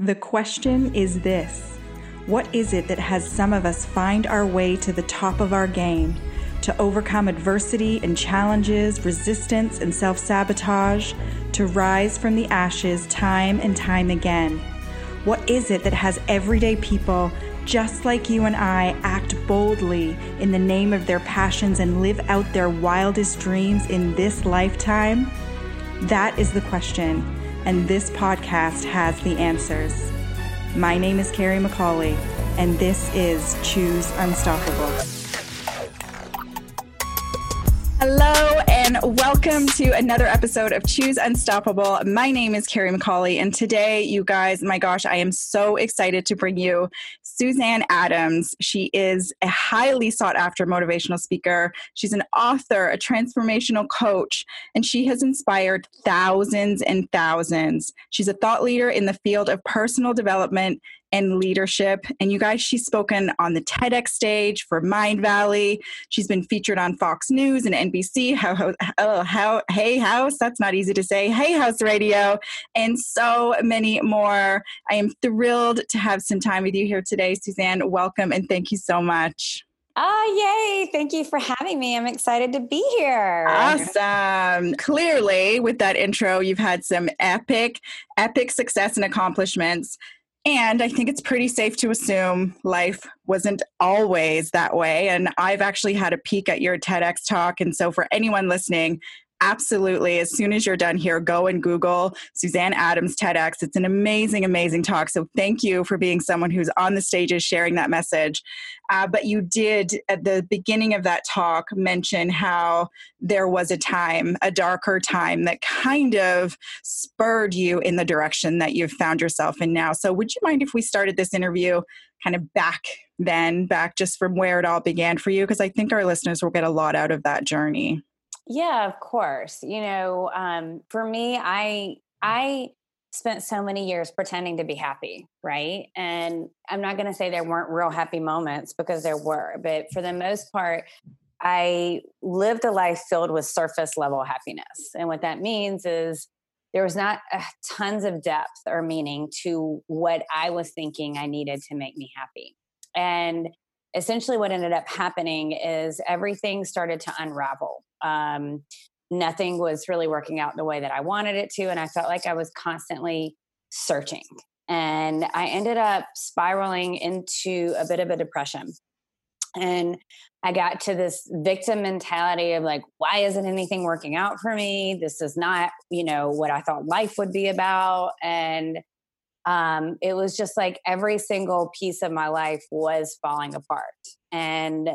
The question is this What is it that has some of us find our way to the top of our game, to overcome adversity and challenges, resistance and self sabotage, to rise from the ashes time and time again? What is it that has everyday people just like you and I act boldly in the name of their passions and live out their wildest dreams in this lifetime? That is the question, and this podcast has the answers. My name is Carrie McCauley, and this is Choose Unstoppable. Hello, and welcome to another episode of Choose Unstoppable. My name is Carrie McCauley, and today, you guys, my gosh, I am so excited to bring you Suzanne Adams. She is a highly sought after motivational speaker. She's an author, a transformational coach, and she has inspired thousands and thousands. She's a thought leader in the field of personal development and leadership. And you guys, she's spoken on the TEDx stage for Mindvalley. She's been featured on Fox News and NBC. How, oh, how, Hay House, that's not easy to say. Hay House Radio, and so many more. I am thrilled to have some time with you here today, Suzanne. Welcome and thank you so much. Oh, yay. Thank you for having me. I'm excited to be here. Awesome. Clearly, with that intro, you've had some epic, epic success and accomplishments. And I think it's pretty safe to assume life wasn't always that way. And I've actually had a peek at your TEDx talk. And so, for anyone listening, absolutely, as soon as you're done here, go and Google Suzanne Adams TEDx. It's an amazing, amazing talk. So, thank you for being someone who's on the stages sharing that message. Uh, but you did, at the beginning of that talk, mention how there was a time, a darker time, that kind of spurred you in the direction that you've found yourself in now. So, would you mind if we started this interview kind of back then, back just from where it all began for you? Because I think our listeners will get a lot out of that journey. Yeah, of course. You know, um, for me, I I spent so many years pretending to be happy, right? And I'm not going to say there weren't real happy moments because there were, but for the most part, I lived a life filled with surface level happiness. And what that means is there was not uh, tons of depth or meaning to what I was thinking I needed to make me happy. And essentially, what ended up happening is everything started to unravel. Um, nothing was really working out the way that I wanted it to. And I felt like I was constantly searching. And I ended up spiraling into a bit of a depression. And I got to this victim mentality of like, why isn't anything working out for me? This is not, you know, what I thought life would be about. And um, it was just like every single piece of my life was falling apart. And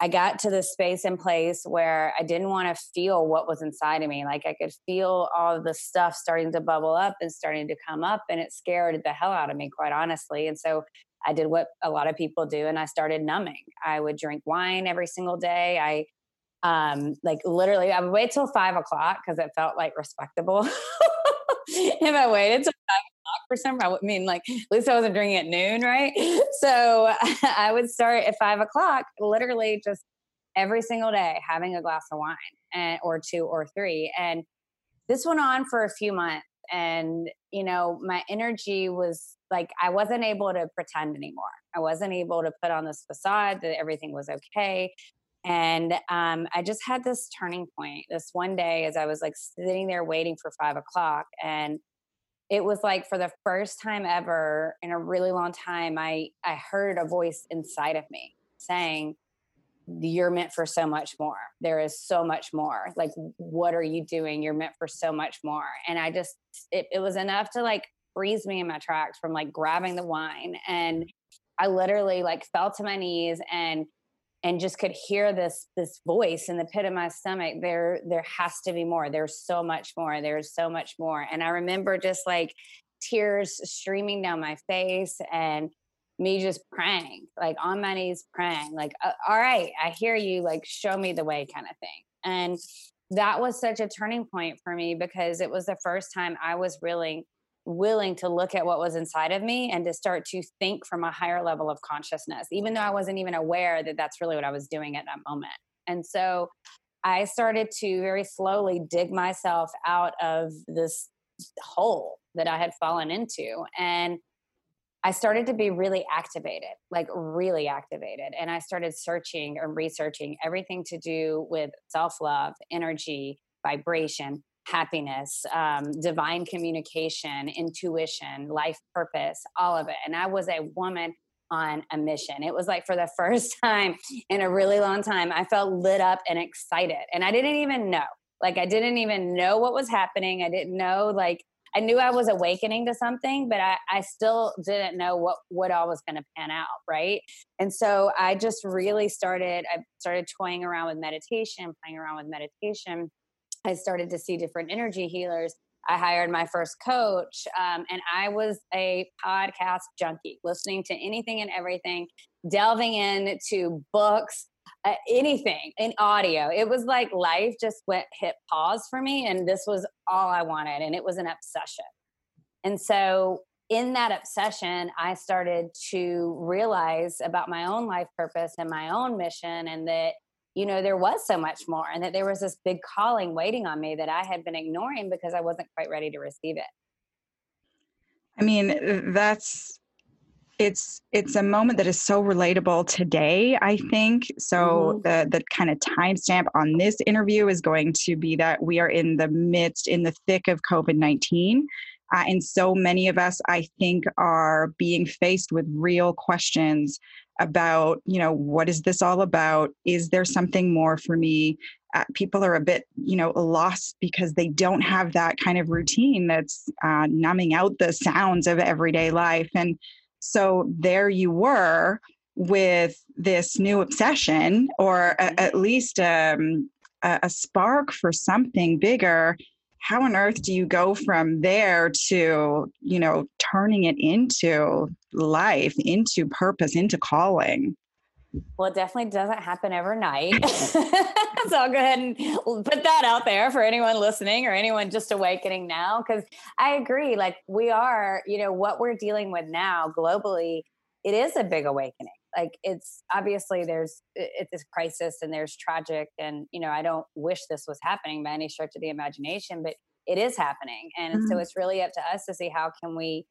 I got to this space and place where I didn't want to feel what was inside of me. Like I could feel all the stuff starting to bubble up and starting to come up, and it scared the hell out of me, quite honestly. And so I did what a lot of people do, and I started numbing. I would drink wine every single day. I um like literally i would wait till five o'clock because it felt like respectable if i waited till for some i mean like at least i wasn't drinking at noon right so i would start at five o'clock literally just every single day having a glass of wine and or two or three and this went on for a few months and you know my energy was like i wasn't able to pretend anymore i wasn't able to put on this facade that everything was okay and um, I just had this turning point this one day as I was like sitting there waiting for five o'clock. And it was like for the first time ever in a really long time, I, I heard a voice inside of me saying, You're meant for so much more. There is so much more. Like, what are you doing? You're meant for so much more. And I just, it, it was enough to like freeze me in my tracks from like grabbing the wine. And I literally like fell to my knees and and just could hear this this voice in the pit of my stomach there there has to be more. There's so much more. There's so much more. And i remember just like tears streaming down my face and me just praying like on my knees praying like uh, all right i hear you like show me the way kind of thing. And that was such a turning point for me because it was the first time i was really willing to look at what was inside of me and to start to think from a higher level of consciousness, even though I wasn't even aware that that's really what I was doing at that moment. And so I started to very slowly dig myself out of this hole that I had fallen into. And I started to be really activated, like really activated. And I started searching and researching everything to do with self love, energy, vibration, happiness, um, divine communication, intuition, life purpose, all of it. And I was a woman on a mission. It was like for the first time in a really long time, I felt lit up and excited. And I didn't even know. Like, I didn't even know what was happening. I didn't know, like, I knew I was awakening to something, but I, I still didn't know what what all was going to pan out, right? And so I just really started. I started toying around with meditation, playing around with meditation. I started to see different energy healers. I hired my first coach, um, and I was a podcast junkie, listening to anything and everything, delving into books, uh, anything in audio. It was like life just went hit pause for me, and this was all I wanted, and it was an obsession. And so, in that obsession, I started to realize about my own life purpose and my own mission, and that you know there was so much more, and that there was this big calling waiting on me that I had been ignoring because I wasn't quite ready to receive it. I mean, that's it's it's a moment that is so relatable today i think so mm-hmm. the the kind of timestamp on this interview is going to be that we are in the midst in the thick of covid-19 uh, and so many of us i think are being faced with real questions about you know what is this all about is there something more for me uh, people are a bit you know lost because they don't have that kind of routine that's uh, numbing out the sounds of everyday life and so there you were with this new obsession, or a, mm-hmm. at least um, a, a spark for something bigger. How on earth do you go from there to, you know, turning it into life, into purpose, into calling? Well, it definitely doesn't happen overnight. so I'll go ahead and put that out there for anyone listening or anyone just awakening now. Cause I agree, like we are, you know, what we're dealing with now globally, it is a big awakening. Like it's obviously there's it's this crisis and there's tragic and you know I don't wish this was happening by any stretch of the imagination, but it is happening, and mm-hmm. so it's really up to us to see how can we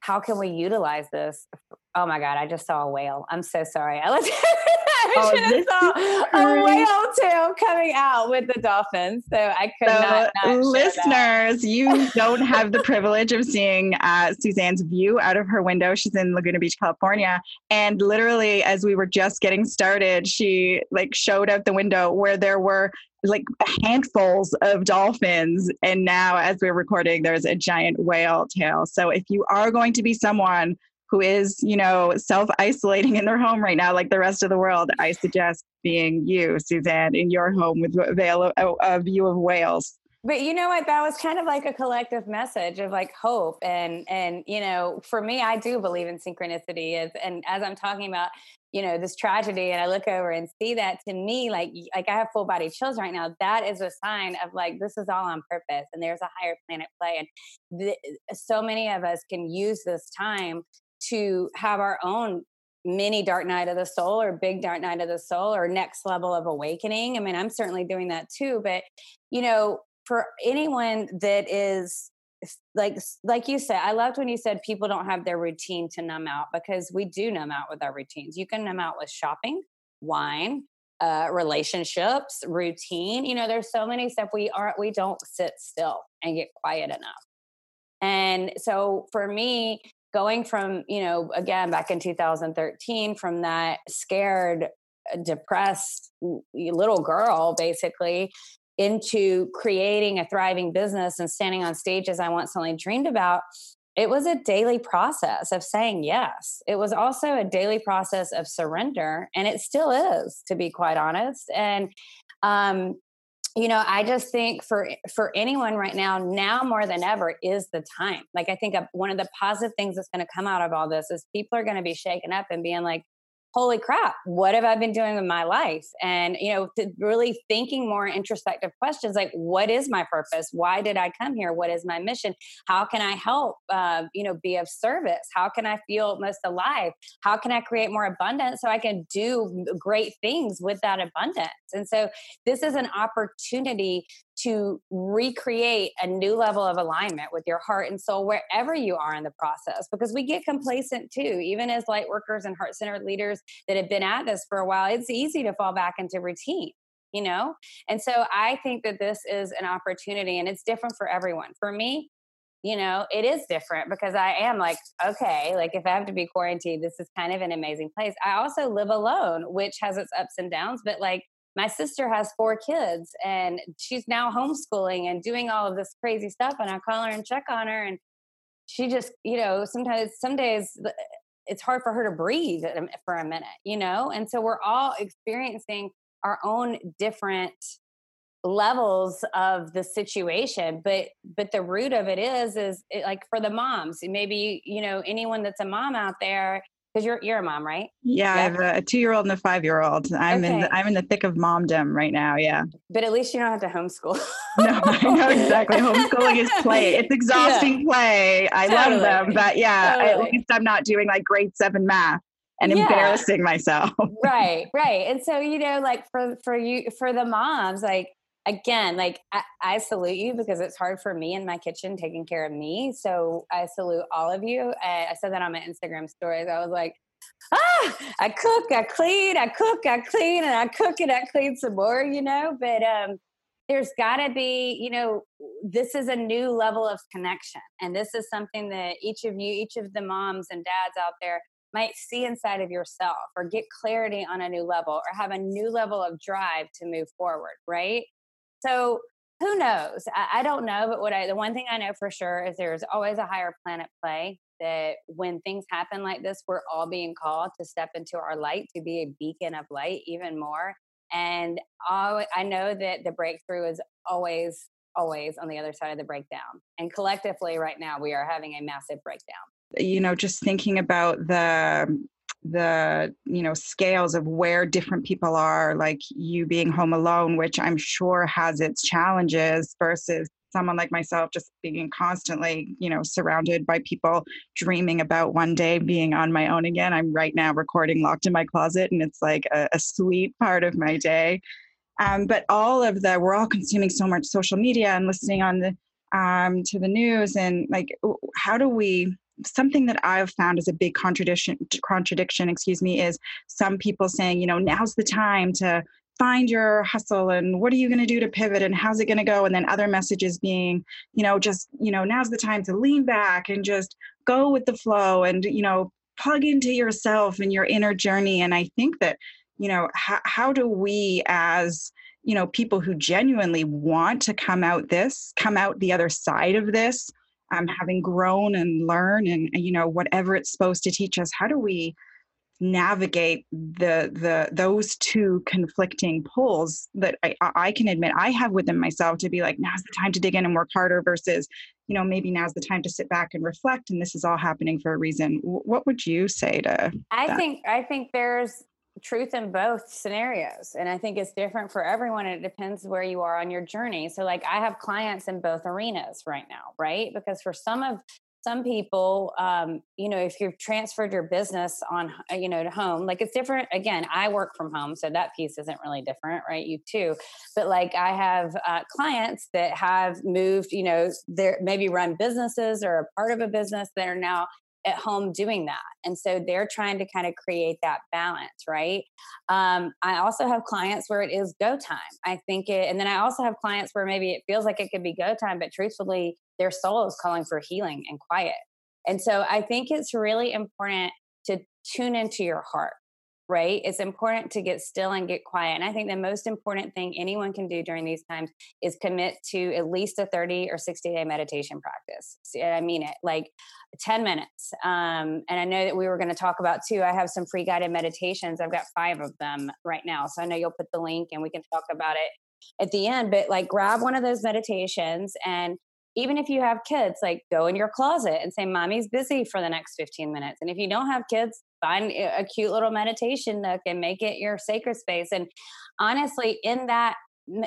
how can we utilize this? Oh my God, I just saw a whale. I'm so sorry. I looked I oh, saw a whale tail coming out with the dolphins. So I could so not, not Listeners, you don't have the privilege of seeing uh, Suzanne's view out of her window. She's in Laguna Beach, California. And literally, as we were just getting started, she like showed out the window where there were like handfuls of dolphins. And now, as we're recording, there's a giant whale tail. So if you are going to be someone who is, you know, self isolating in their home right now, like the rest of the world, I suggest being you, Suzanne, in your home with a, view of whales. but you know what that was kind of like a collective message of like hope and and you know for me i do believe in synchronicity as and as i'm talking about you know this tragedy and i look over and see that to me like like i have full body chills right now that is a sign of like this is all on purpose and there's a higher planet play and th- so many of us can use this time to have our own mini dark night of the soul or big dark night of the soul or next level of awakening i mean i'm certainly doing that too but you know for anyone that is like like you said i loved when you said people don't have their routine to numb out because we do numb out with our routines. You can numb out with shopping wine uh, relationships routine you know there's so many stuff we aren't we don't sit still and get quiet enough. And so for me going from you know again back in 2013 from that scared depressed little girl basically into creating a thriving business and standing on stages I once only dreamed about, it was a daily process of saying yes. It was also a daily process of surrender, and it still is, to be quite honest. And um, you know, I just think for for anyone right now, now more than ever is the time. Like I think uh, one of the positive things that's going to come out of all this is people are going to be shaken up and being like, holy crap, what have I been doing with my life? And, you know, really thinking more introspective questions like, what is my purpose? Why did I come here? What is my mission? How can I help, uh, you know, be of service? How can I feel most alive? How can I create more abundance so I can do great things with that abundance? And so this is an opportunity to recreate a new level of alignment with your heart and soul wherever you are in the process because we get complacent too even as light workers and heart-centered leaders that have been at this for a while it's easy to fall back into routine you know? And so i think that this is an opportunity and it's different for everyone. For me you know it is different because i am like okay like if i have to be quarantined this is kind of an amazing place. I also live alone which has its ups and downs but like my sister has four kids and she's now homeschooling and doing all of this crazy stuff and i call her and check on her and she just you know sometimes some days it's hard for her to breathe for a minute you know? And so we're all experiencing our own different levels of the situation but but the root of it is is it, like for the moms maybe you know anyone that's a mom out there because you're you're a mom, right? Yeah, yeah. I have a, two year old and a five year old. I'm okay. in the, I'm in the thick of momdom right now. Yeah, but at least you don't have to homeschool. no, I know exactly. Homeschooling is play. It's exhausting yeah. play. I totally. love them, but yeah, totally. at least I'm not doing like grade seven math and yeah. embarrassing myself. right, right. And so you know, like for for you for the moms, like again, like I, I, salute you because it's hard for me in my kitchen taking care of me. So I salute all of you. I, I said that on my Instagram stories. I was like, ah, I cook, I clean, I cook, I clean, and I cook and I clean some more, you know. But um, there's got to be, you know, this is a new level of connection, and this is something that each of you, each of the moms and dads out there might see inside of yourself or get clarity on a new level or have a new level of drive to move forward, right? So who knows? I, I, don't know, but what I the one thing I know for sure is there's always a higher planet play. That when things happen like this, we're all being called to step into our light, to be a beacon of light, even more. And all, I know that the breakthrough is always, always on the other side of the breakdown. And collectively, right now, we are having a massive breakdown. You know, just thinking about the the you know scales of where different people are like you being home alone which i'm sure has its challenges versus someone like myself just being constantly you know surrounded by people dreaming about one day being on my own again. I'm right now recording locked in my closet and it's like a, a sweet part of my day. Um, but all of the we're all consuming so much social media and listening on the um, to the news and like how do we something that I've found is a big contradiction contradiction, excuse me, is some people saying, you know, now's the time to find your hustle and what are you going to do to pivot and how's it going to go? And then other messages being you know just you know now's the time to lean back and just go with the flow and you know plug into yourself and your inner journey. And i think that you know how, how do we as you know people who genuinely want to come out this come out the other side of this um, having grown and learn and you know whatever it's supposed to teach us how do we navigate the the those two conflicting poles that I, I can admit I have within myself to be like now's the time to dig in and work harder versus you know maybe now's the time to sit back and reflect and this is all happening for a reason what would you say to I that? think I think there's truth in both scenarios and i think it's different for everyone it depends where you are on your journey. So like i have clients in both arenas right now right? Because for some of some people um, you know if you've transferred your business on you know to home like it's different. Again i work from home so that piece isn't really different right? You too. But like i have uh, clients that have moved you know they're maybe run businesses or a part of a business that are now at home doing that. And so they're trying to kind of create that balance, right? Um, I also have clients where it is go time. I think it, and then I also have clients where maybe it feels like it could be go time, but truthfully, their soul is calling for healing and quiet. And so I think it's really important to tune into your heart right? It's important to get still and get quiet. And I think the most important thing anyone can do during these times is commit to at least a 30 or 60 day meditation practice. See, I mean it, like 10 minutes. Um, and I know that we were going to talk about too. I have some free guided meditations. I've got five of them right now. So I know you'll put the link and we can talk about it at the end. But like grab one of those meditations and even if you have kids, like go in your closet and say, Mommy's busy for the next 15 minutes. And if you don't have kids, find a cute little meditation nook and make it your sacred space. And honestly, in that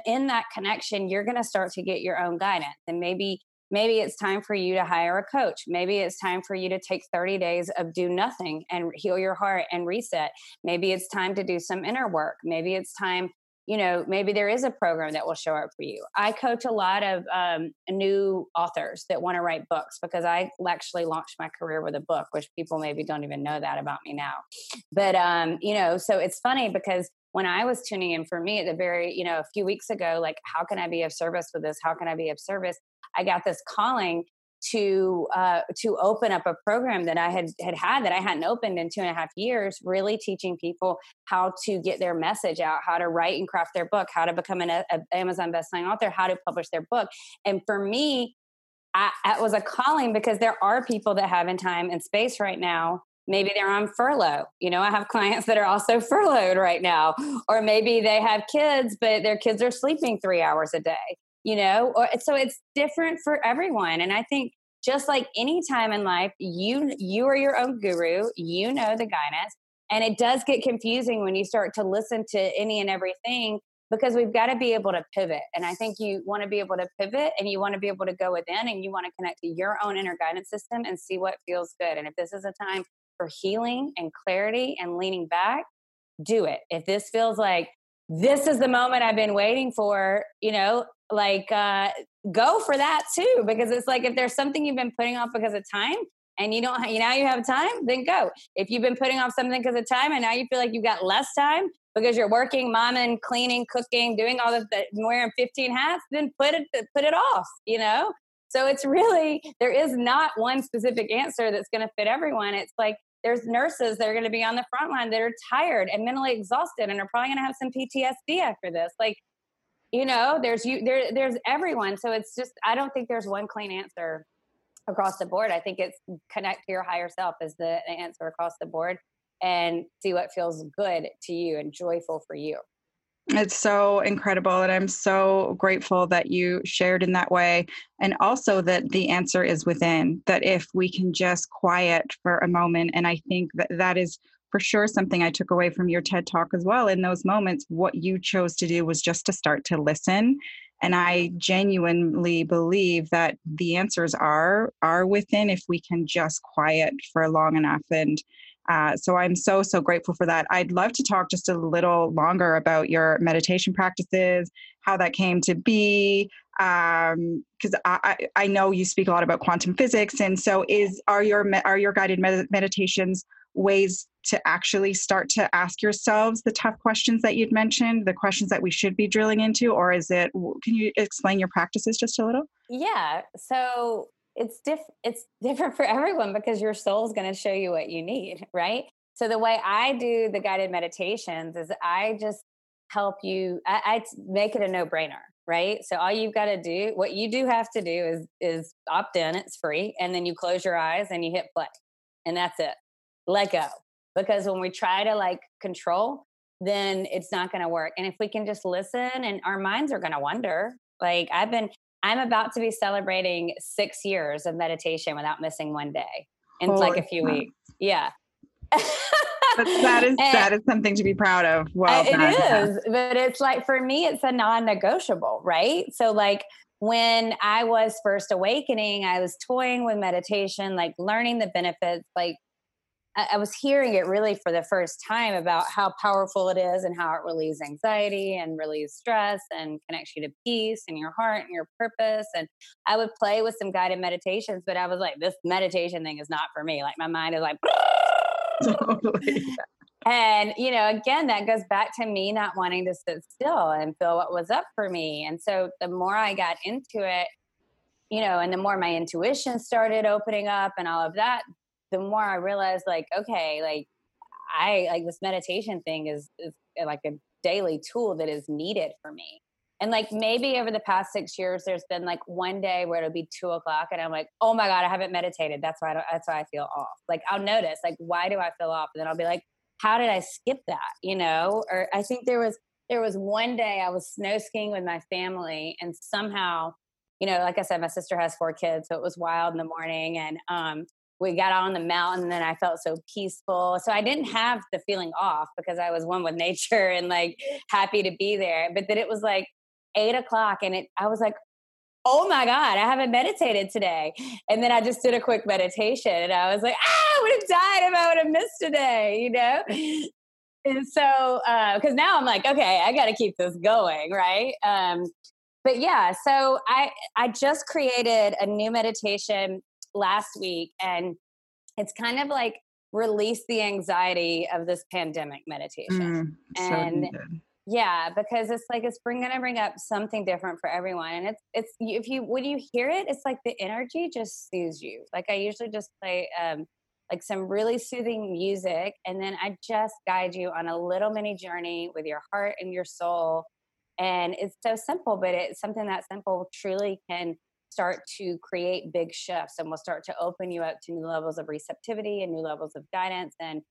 in that connection, you're going to start to get your own guidance. And maybe maybe it's time for you to hire a coach. Maybe it's time for you to take 30 days of do nothing and heal your heart and reset. Maybe it's time to do some inner work. Maybe it's time you know, maybe there is a program that will show up for you. I coach a lot of um, new authors that want to write books because I actually launched my career with a book, which people maybe don't even know that about me now. But, um, you know, so it's funny because when I was tuning in for me at the very, you know, a few weeks ago, like, how can I be of service with this? How can I be of service? I got this calling to uh, to open up a program that I had had had that I hadn't opened in two and a half years, really teaching people how to get their message out, how to write and craft their book, how to become an a, Amazon bestselling author, how to publish their book. And for me, I, that was a calling because there are people that have in time and space right now. Maybe they're on furlough. You know, I have clients that are also furloughed right now, or maybe they have kids, but their kids are sleeping three hours a day you know or so it's different for everyone and i think just like any time in life you you are your own guru you know the guidance and it does get confusing when you start to listen to any and everything because we've got to be able to pivot and i think you want to be able to pivot and you want to be able to go within and you want to connect to your own inner guidance system and see what feels good and if this is a time for healing and clarity and leaning back do it. If this feels like this is the moment I've been waiting for, you know, like uh, go for that too. Because it's like if there's something you've been putting off because of time and you don't, you now you have time, then go. If you've been putting off something because of time and now you feel like you've got less time because you're working, momming, cleaning, cooking, doing all the wearing 15 hats, then put it put it off, you know? So it's really there is not one specific answer that's going to fit everyone. It's like there's nurses that are going to be on the front line that are tired and mentally exhausted and are probably going to have some PTSD after this. Like, you know, there's you there there's everyone. So it's just I don't think there's one clean answer across the board. I think it's connect to your higher self is the answer across the board and see what feels good to you and joyful for you. It's so incredible. And I'm so grateful that you shared in that way. And also that the answer is within, that if we can just quiet for a moment. And I think that that is for sure something I took away from your TED talk as well. In those moments, what you chose to do was just to start to listen. And I genuinely believe that the answers are are within if we can just quiet for long enough and uh, so I'm so, so grateful for that. I'd love to talk just a little longer about your meditation practices, how that came to be, because um, I, I know you speak a lot about quantum physics. And so is are your, are your guided med- meditations ways to actually start to ask yourselves the tough questions that you'd mentioned, the questions that we should be drilling into, or is it, can you explain your practices just a little? Yeah. So it's diff it's different for everyone because your soul is going to show you what you need, right? So the way I do the guided meditations is I just help you. I, I make it a no brainer, right? So all you've got to do, what you do have to do is is opt in. It's free, and then you close your eyes and you hit play, and that's it. Let go, because when we try to like control, then it's not going to work. And if we can just listen, and our minds are going to wonder. Like I've been I'm about to be celebrating six years of meditation without missing one day in Holy like a few weeks. Yeah. but that is and that is something to be proud of. Well, it is, but it's like for me, it's a non-negotiable, right? So, like when I was first awakening, I was toying with meditation, like learning the benefits, like I was hearing it really for the first time about how powerful it is and how it relieves anxiety and relieves stress and connects you to peace and your heart and your purpose. And I would play with some guided meditations, but I was like, this meditation thing is not for me. Like my mind is like, oh totally. and you know, again, that goes back to me not wanting to sit still and feel what was up for me. And so the more I got into it, you know, and the more my intuition started opening up and all of that, the more I realized, like, okay, like I like this meditation thing is is like a daily tool that is needed for me. And like maybe over the past six years, there's been like one day where it'll be two o'clock, and I'm like, oh my god, I haven't meditated. That's why I that's why I feel off. Like I'll notice, like, why do I feel off? And then I'll be like, how did I skip that? You know? Or I think there was there was one day I was snow skiing with my family, and somehow, you know, like I said, my sister has four kids, so it was wild in the morning, and um, we got on the mountain and I felt so peaceful. So I didn't have the feeling off because I was one with nature and like happy to be there. But then it was like eight o'clock and it I was like, oh my God, I haven't meditated today. And then I just did a quick meditation and I was like, ah, I would have died if I would have missed today, you know? and so because uh, now I'm like, okay, I got to keep this going, right? Um, but yeah, so I I just created a new meditation last week, and it's kind of like release the anxiety of this pandemic meditation, mm, and. So yeah, because it's like it's bring, gonna bring up something different for everyone, and it's it's if you when you hear it, it's like the energy just soothes you. Like I usually just play um, like some really soothing music. And then I just guide you on a little mini journey with your heart and your soul. And it's so simple, but it's something that simple truly can start to create big shifts and will start to open you up to new levels of receptivity and new levels of guidance. And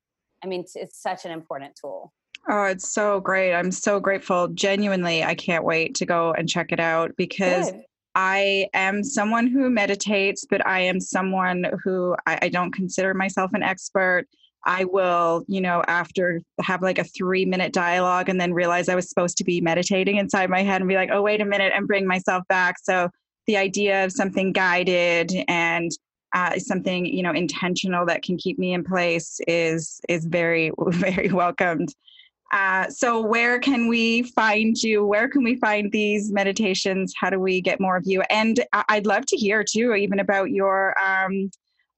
I mean, it's such an important tool. Oh, it's so great. I'm so grateful. Genuinely, I can't wait to go and check it out because Good. I am someone who meditates, but I am someone who I, I, don't consider myself an expert. I will, you know, after have like a three minute dialogue and then realize I was supposed to be meditating inside my head and be like, oh, wait a minute, and bring myself back. So the idea of something guided and uh, something, you know, intentional that can keep me in place is is very, very welcomed. Uh, so, where can we find you? Where can we find these meditations? How do we get more of you? And I'd love to hear too, even about your um,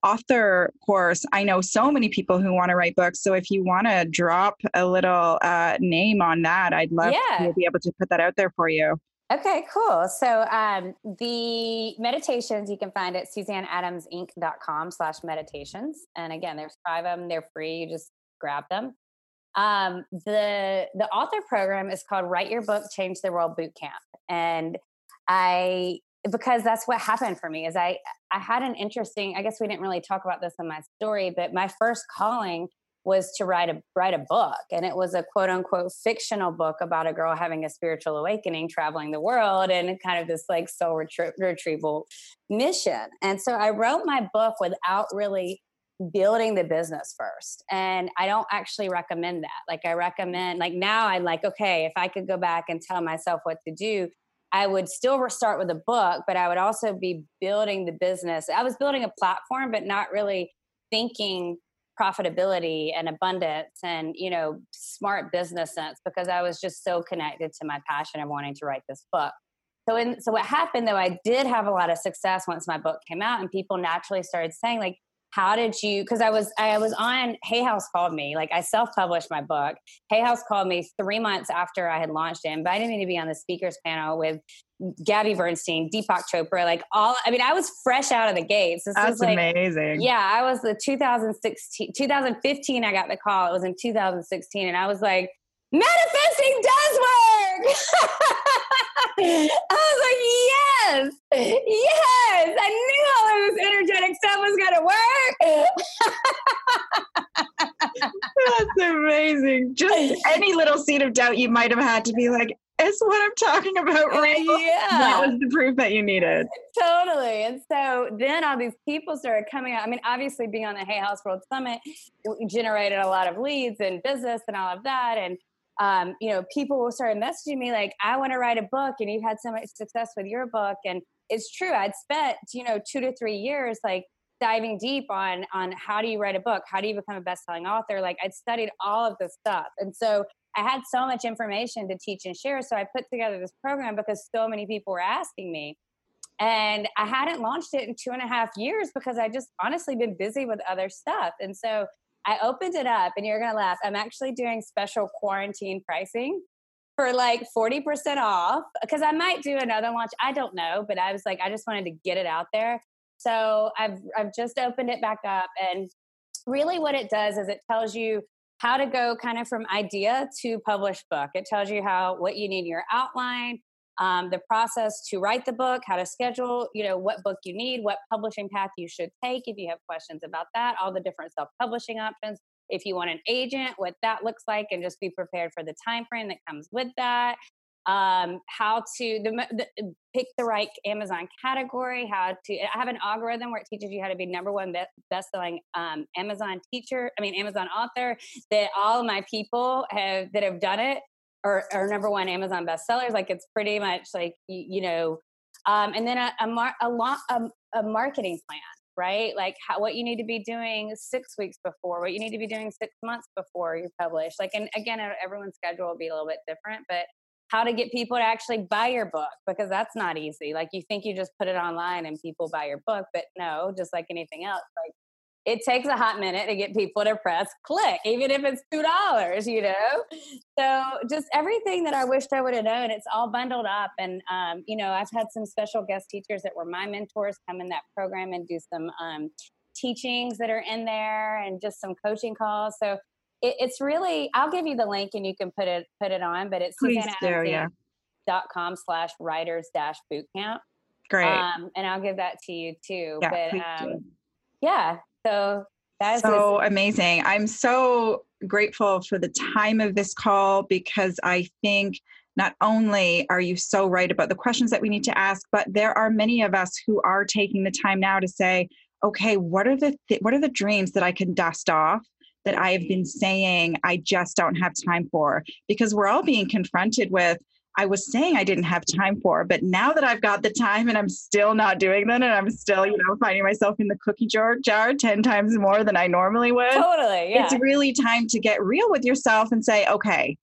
author course. I know so many people who want to write books. So, if you want to drop a little uh, name on that, I'd love yeah. to be able to put that out there for you. Okay, cool. So um, the meditations you can find at suzanneadamsinc.com slash meditations. And again, there's five of them. They're free. You just grab them. Um, the the author program is called Write Your Book, Change the World Boot Camp, and I because that's what happened for me is I I had an interesting. I guess we didn't really talk about this in my story, but my first calling was to write a write a book and it was a quote unquote fictional book about a girl having a spiritual awakening traveling the world and kind of this like soul retrie- retrieval mission and so i wrote my book without really building the business first. And I don't actually recommend that. Like I recommend like now I'm like okay, if I could go back and tell myself what to do, I would still start with a book, but I would also be building the business. I was building a platform but not really thinking profitability and abundance and you know smart business sense because I was just so connected to my passion of wanting to write this book. So, in, so what happened though, I did have a lot of success once my book came out, and people naturally started saying like, how did you because i was i was on hay house called me like i self-published my book. Hay house called me three months after i had launched it invited me to be on the speakers panel with gabby bernstein deepak chopra like all i mean i was fresh out of the gates. This that's was like, amazing. yeah i was the 2016 2015 i got the call it was in 2016 and i was like manifesting does work I was like, yes, yes. I knew all of this energetic stuff was going to work. That's amazing. Just any little seed of doubt you might have had to be like, it's what I'm talking about right Yeah. That was the proof that you needed. Totally. And so then all these people started coming out. I mean, obviously being on the Hay House World Summit generated a lot of leads and business and all of that. And um, you know, people will start messaging me like, I want to write a book and you've had so much success with your book. And it's true. I'd spent, you know, two to three years like diving deep on on how do you write a book? How do you become a best-selling author? Like I'd studied all of this stuff. And so I had so much information to teach and share. So I put together this program because so many people were asking me. And I hadn't launched it in two and a half years because I just honestly been busy with other stuff. And so I opened it up and you're going to laugh. I'm actually doing special quarantine pricing for like 40% off because I might do another launch. I don't know, but I was like, I just wanted to get it out there. So I've, I've just opened it back up. And really, what it does is it tells you how to go kind of from idea to published book. It tells you how, what you need your outline, um, the process to write the book, how to schedule, you know, what book you need, what publishing path you should take if you have questions about that, all the different self-publishing options. If you want an agent, what that looks like, and just be prepared for the time frame that comes with that. Um, how to the, the, uh, pick the right Amazon category. How to I have an algorithm where it teaches you how to be number one best-selling um, Amazon teacher. I mean Amazon author. That all of my people have that have done it or, or number one Amazon bestsellers. Like it's pretty much like you, you know, um, and then a a, mar- a, lo- a, a marketing plan right? Like how, what you need to be doing six weeks before, what you need to be doing six months before you publish. Like, and again, everyone's schedule will be a little bit different, but how to get people to actually buy your book because that's not easy. Like you think you just put it online and people buy your book, but no, just like anything else, like it takes a hot minute to get people to press click, even if it's two dollars, you know. So just everything that I wished I would have known, it's all bundled up. And um, you know, I've had some special guest teachers that were my mentors come in that program and do some um, teachings that are in there and just some coaching calls. So it, it's really I'll give you the link and you can put it put it on, but it's dot com slash writers dash bootcamp. Great. Um, and I'll give that to you too. Yeah, but um, do. yeah, so that's so amazing. I'm so grateful for the time of this call because I think not only are you so right about the questions that we need to ask, but there are many of us who are taking the time now to say, okay, what are the th- what are the dreams that I can dust off? That I have been saying I just don't have time for because we're all being confronted with I was saying I didn't have time for. But now that I've got the time and I'm still not doing that, and I'm still, you know, finding myself in the cookie jar, jar 10 times more than I normally would. Totally. Yeah. It's really time to get real with yourself and say, okay,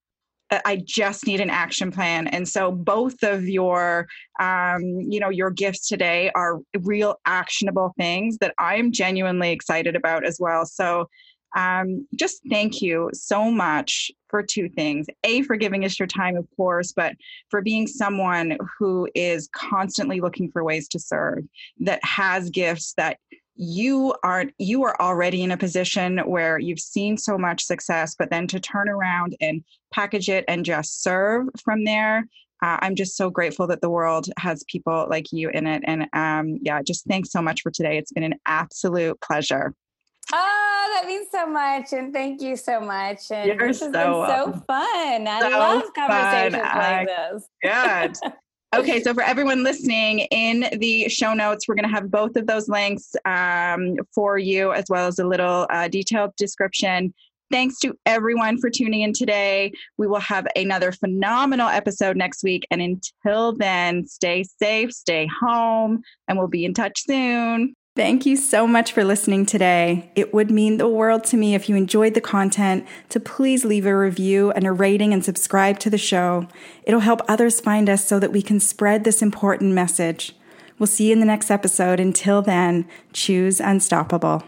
I just need an action plan. And so both of your, um, you know, your gifts today are real actionable things that I'm genuinely excited about as well. So um, just thank you so much for two things. A, for giving us your time, of course, but for being someone who is constantly looking for ways to serve, that has gifts that you are you are already in a position where you've seen so much success but then to turn around and package it and just serve from there uh, i'm just so grateful that the world has people like you in it. And um, yeah just thanks so much for today. It's been an absolute pleasure. Oh, that means so much, and thank you so much. And You're this has so been so fun. I So love conversations fun. like this. Good. Okay, so for everyone listening, in the show notes, we're going to have both of those links um, for you, as well as a little uh, detailed description. Thanks to everyone for tuning in today. We will have another phenomenal episode next week. And until then, stay safe, stay home, and we'll be in touch soon. Thank you so much for listening today. It would mean the world to me if you enjoyed the content to please leave a review and a rating and subscribe to the show. It'll help others find us so that we can spread this important message. We'll see you in the next episode. Until then, choose unstoppable.